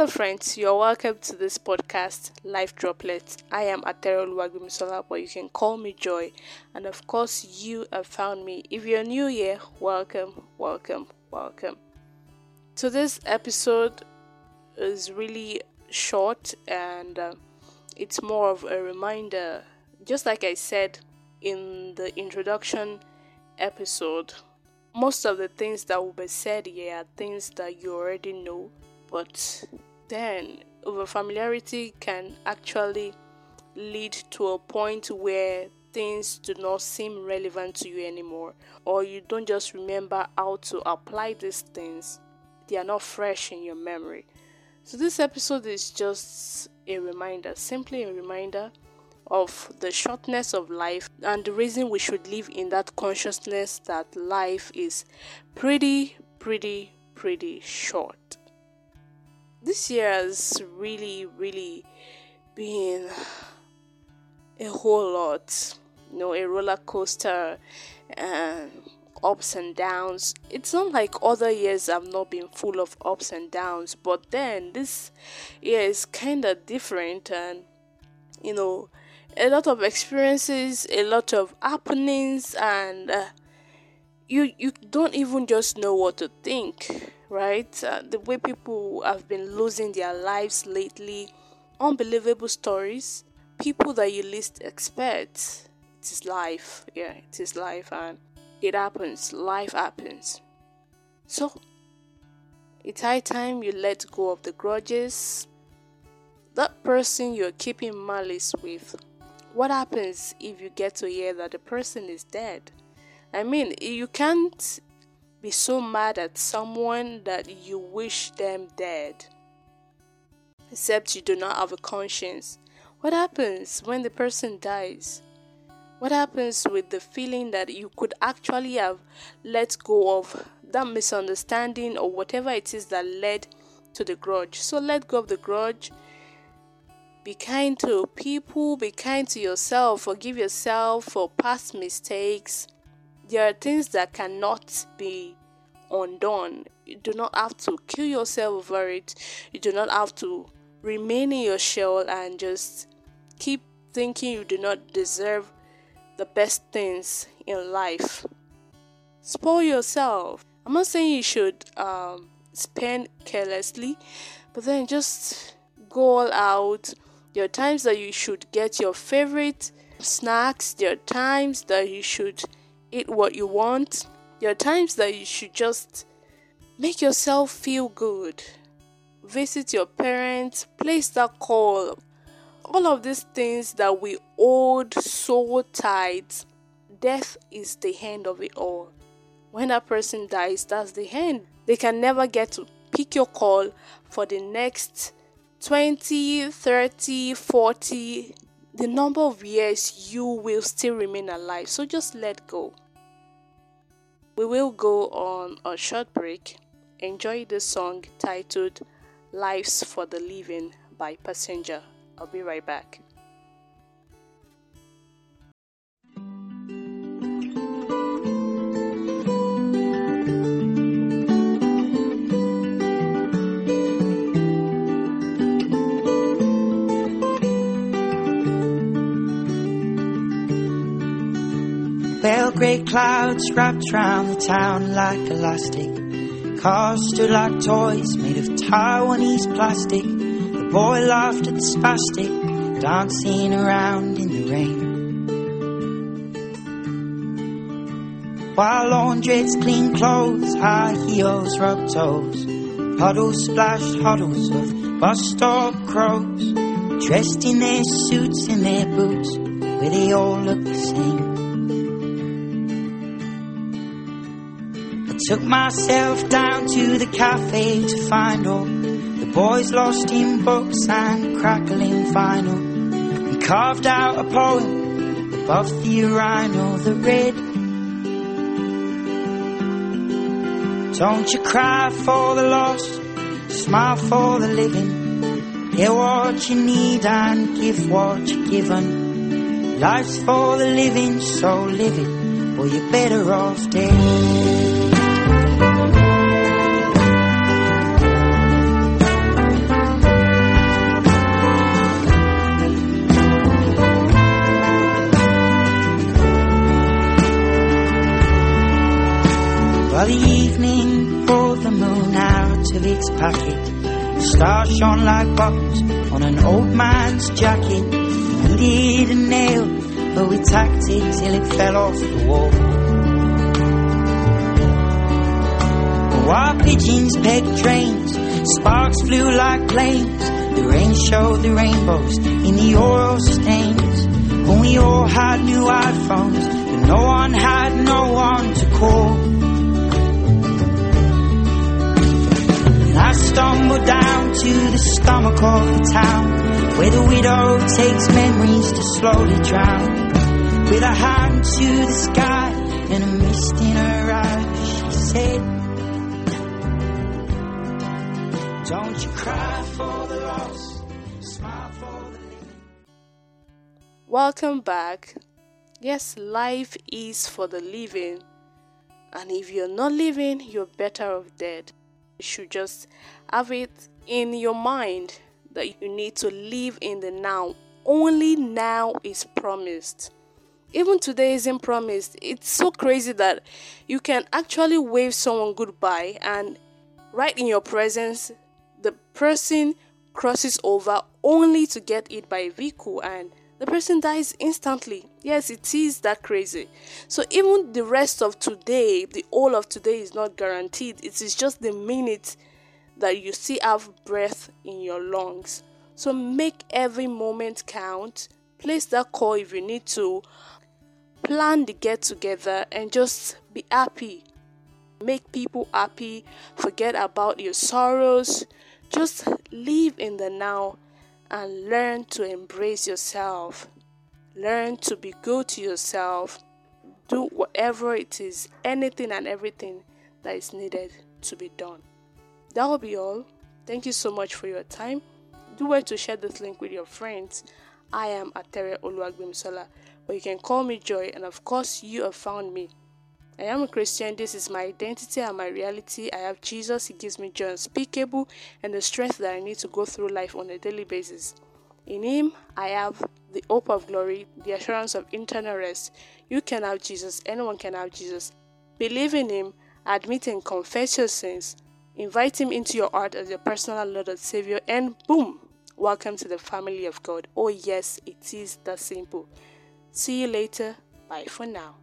Hello, friends. You're welcome to this podcast, Life Droplets. I am Atere Oluwagbemisola, but you can call me Joy. And of course, you have found me. If you're new here, welcome, welcome, welcome. So, this episode is really short and uh, it's more of a reminder. Just like I said in the introduction episode, most of the things that will be said here are things that you already know but then over familiarity can actually lead to a point where things do not seem relevant to you anymore or you don't just remember how to apply these things. They are not fresh in your memory. So this episode is just a reminder simply a reminder of the shortness of life and the reason we should live in that consciousness that life is pretty pretty pretty short this year has really, really been a whole lot. You know, a roller coaster and ups and downs. It's not like other years have not been full of ups and downs, but then this year is kind of different and you know, a lot of experiences, a lot of happenings, and uh, you you don't even just know what to think right? Uh, the way people have been losing their lives lately, unbelievable stories, people that you least expect. It is life, yeah, it is life, and it happens. Life happens. So, it's high time you let go of the grudges. That person you're keeping malice with. What happens if you get to hear that the person is dead? I mean, you can't be so mad at someone that you wish them dead. Except you do not have a conscience. What happens when the person dies? What happens with the feeling that you could actually have let go of that misunderstanding or whatever it is that led to the grudge? So let go of the grudge. Be kind to people, be kind to yourself, forgive yourself for past mistakes there are things that cannot be undone. You do not have to kill yourself over it. You do not have to remain in your shell and just keep thinking you do not deserve the best things in life. Spoil yourself. I'm not saying you should um, spend carelessly, but then just go all out. There are times that you should get your favorite snacks. There are times that you should eat what you want. There are times that you should just make yourself feel good. Visit your parents, place that call. All of these things that we hold so tight. Death is the end of it all. When that person dies, that's the end. They can never get to pick your call for the next 20, 30, 40 the number of years you will still remain alive. So just let go. We will go on a short break. Enjoy the song titled Life's for the Living by Passenger. I'll be right back. Clouds wrapped round the town like elastic. Cars stood like toys made of Taiwanese plastic. The boy laughed at the spastic, dancing around in the rain. While laundrettes clean clothes, high heels rub toes. Puddles splash huddles of bus stop crows. Dressed in their suits and their boots, where they all look the same. Took myself down to the cafe to find all the boys lost in books and crackling vinyl. And carved out a poem above the urinal, the red. Don't you cry for the lost, smile for the living. Get what you need and give what you're given. Life's for the living, so live it, or you're better off dead. Its packet. Stars shone like buttons on an old man's jacket. We didn't nail, but we tacked it till it fell off the wall. While pigeons pegged trains, sparks flew like planes. The rain showed the rainbows in the oil stains. When we all had new iPhones, but no one had no one to call. I stumbled down to the stomach of the town, where the widow takes memories to slowly drown. With a hand to the sky and a mist in her eyes, she said. Don't you cry for the lost, smile for the living. Welcome back. Yes, life is for the living. And if you're not living, you're better off dead. Should just have it in your mind that you need to live in the now. Only now is promised. Even today isn't promised. It's so crazy that you can actually wave someone goodbye and right in your presence the person crosses over only to get hit by a vehicle and the person dies instantly. Yes, it is that crazy. So even the rest of today, the whole of today is not guaranteed. It is just the minute that you still have breath in your lungs. So make every moment count. Place that call if you need to. Plan the get together and just be happy. Make people happy. Forget about your sorrows. Just live in the now and learn to embrace yourself. Learn to be good to yourself. Do whatever it is, anything and everything that is needed to be done. That will be all. Thank you so much for your time. Do well to share this link with your friends. I am Atere Oluwagbemisola, but you can call me Joy, and of course, you have found me. I am a Christian. This is my identity and my reality. I have Jesus. He gives me joy unspeakable and the strength that I need to go through life on a daily basis. In Him, I have the hope of glory, the assurance of eternal rest. You can have Jesus. Anyone can have Jesus. Believe in Him, admit and confess your sins, invite Him into your heart as your personal Lord and Savior, and boom, welcome to the family of God. Oh, yes, it is that simple. See you later. Bye for now.